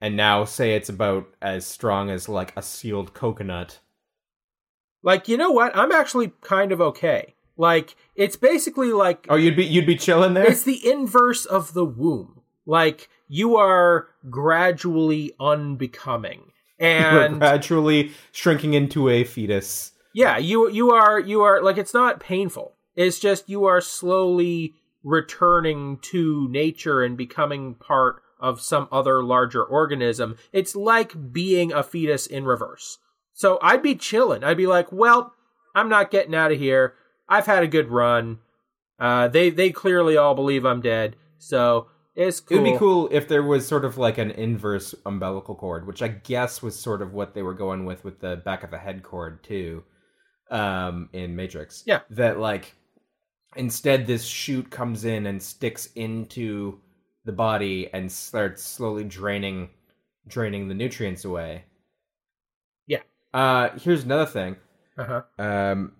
and now say it's about as strong as like a sealed coconut. Like, you know what? I'm actually kind of okay. Like, it's basically like Oh, you'd be you'd be chilling there. it's the inverse of the womb. Like you are gradually unbecoming. <laughs> And gradually shrinking into a fetus. yeah, you you are you are like it's not painful. It's just you are slowly returning to nature and becoming part of some other larger organism. It's like being a fetus in reverse. So I'd be chilling. I'd be like, "Well, I'm not getting out of here. I've had a good run. Uh, they they clearly all believe I'm dead, so it's cool. It would be cool if there was sort of like an inverse umbilical cord, which I guess was sort of what they were going with with the back of the head cord too, um, in Matrix. Yeah. that like instead this shoot comes in and sticks into the body and starts slowly draining draining the nutrients away. Yeah. Uh, here's another thing. Uh-huh. um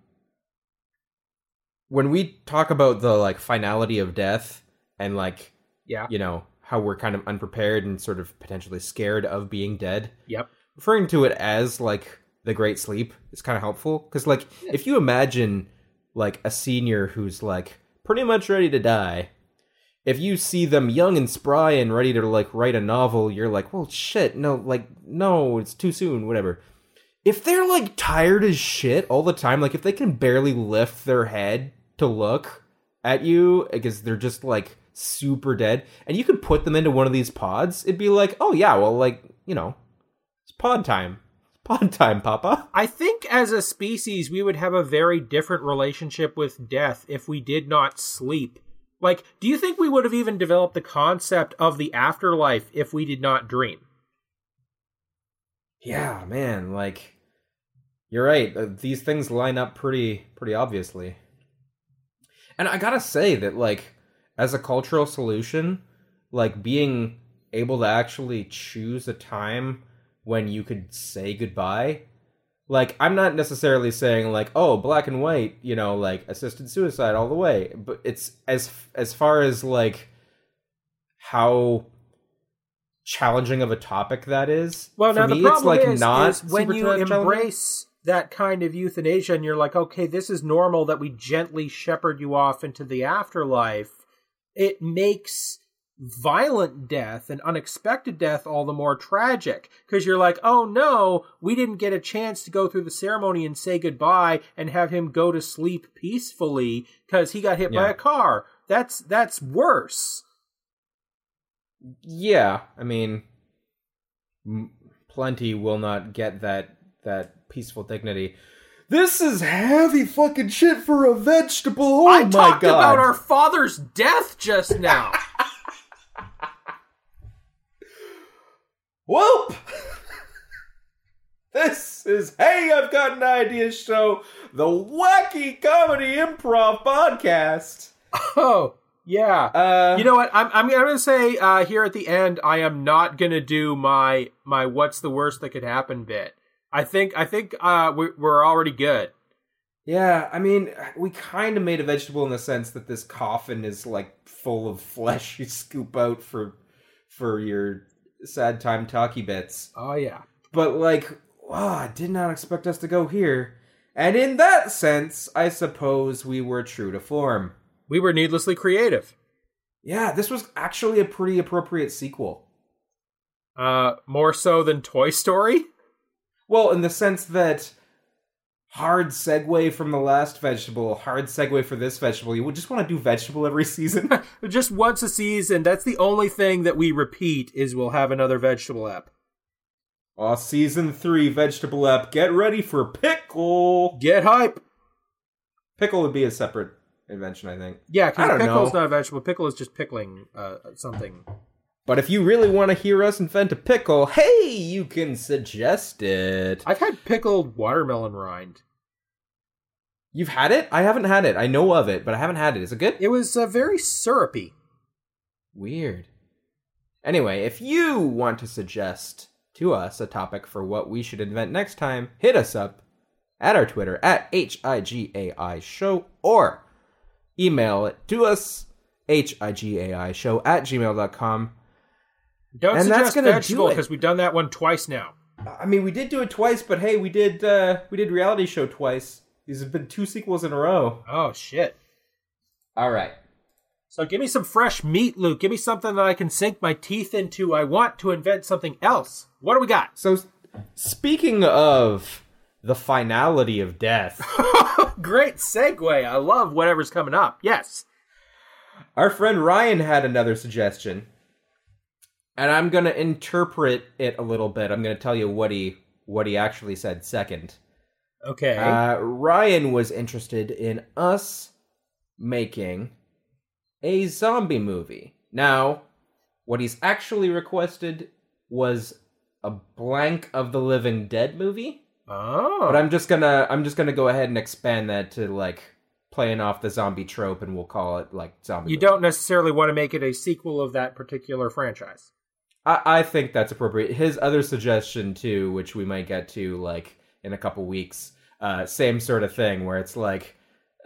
when we talk about the like finality of death and like Yeah. you know how we're kind of unprepared and sort of potentially scared of being dead Yep. referring to it as like the great sleep is kind of helpful because like if you imagine like a senior who's like pretty much ready to die if you see them young and spry and ready to like write a novel you're like well shit no like no it's too soon whatever if they're like tired as shit all the time like if they can barely lift their head to look at you because they're just like super dead and you could put them into one of these pods it'd be like oh yeah well like you know it's pod time. It's pod <laughs> time, Papa. I think as a species, we would have a very different relationship with death if we did not sleep. Like, do you think we would have even developed the concept of the afterlife if we did not dream? Yeah, man, like you're right. uh, These things line up pretty pretty obviously. And I got to say that like as a cultural solution, like being able to actually choose a time when you could say goodbye like i'm not necessarily saying like oh black and white you know like assisted suicide all the way but it's as as far as like how challenging of a topic that is Well, for now me the it's problem like is, not is when you embrace that kind of euthanasia and you're like, okay, this is normal that we gently shepherd you off into the afterlife, it makes violent death and unexpected death all the more tragic because you're like, oh no, we didn't get a chance to go through the ceremony and say goodbye and have him go to sleep peacefully because he got hit by a car. That's that's worse. yeah i mean m- plenty will not get that that peaceful dignity this is heavy fucking shit for a vegetable oh I my talked god about our father's death just now. <laughs> Whoop! this is Hey, I've Got an Idea Show, the wacky comedy improv podcast. oh, yeah. Uh, you know what? I'm I'm, I'm going to say uh, here at the end, I am not going to do my my what's the worst that could happen bit. I think I think uh, we, we're already good. Yeah, I mean, we kind of made a vegetable in the sense that this coffin is like full of <laughs> flesh you scoop out for for your sad time talkie bits. Oh yeah. But like, wow, I did not expect us to go here. And in that sense, I suppose we were true to form. We were needlessly creative. Yeah, this was actually a pretty appropriate sequel. Uh, more so than Toy Story. Well, in the sense that hard segue from the last vegetable, hard segue for this vegetable. You would just want to do vegetable every <laughs> season. <laughs> Just once a season. That's the only thing that we repeat is we'll have another vegetable app. Aw, season three vegetable app. Get ready for pickle. Get hype. Pickle would be a separate invention, I think. Yeah, I because pickle's know. not a vegetable. Pickle is just pickling uh, something. But if you really want to hear us invent a pickle, hey, you can suggest it. I've had pickled watermelon rind. You've had it? I haven't had it. I know of it, but I haven't had it. Is it good? It was uh, very syrupy. Weird. Anyway, if you want to suggest to us a topic for what we should invent next time, hit us up at our Twitter at HIGAI show or email it to us, HIGAI show at gmail.com. Don't And that's suggest gonna vegetable because we've done that one twice now. I mean, we did do it twice, but hey, we did uh, we did reality show twice. These have been two sequels in a row. Oh shit! All right. So give me some fresh meat, Luke. Give me something that I can sink my teeth into. I want to invent something else. What do we got? So, speaking of the finality of death, <laughs> Great segue. I love whatever's coming up. Yes. our friend Ryan had another suggestion, and I'm gonna interpret it a little bit. I'm gonna tell you what he what he actually said second. Okay. Uh, Ryan was interested in us making a zombie movie. Now, what he's actually requested was a blank of the Living Dead movie. oh. But I'm just gonna I'm just gonna go ahead and expand that to like playing off the zombie trope, and we'll call it like zombie. you movie. don't necessarily want to make it a sequel of that particular franchise. I, I think that's appropriate. His other suggestion too, which we might get to like in a couple weeks, uh, same sort of thing where it's like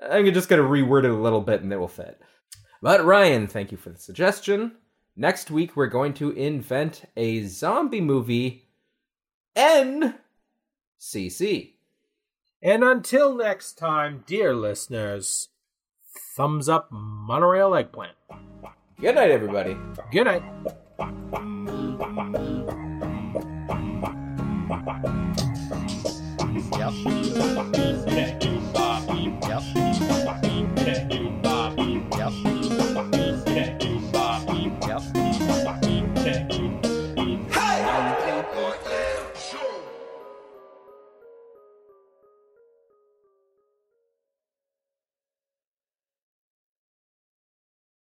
I'm just gonna reword it a little bit and it will fit. But Ryan, thank you for the suggestion. Next week we're going to invent a zombie movie. NCC. And until next time, dear listeners, thumbs up monorail eggplant. Good night, everybody. Good night.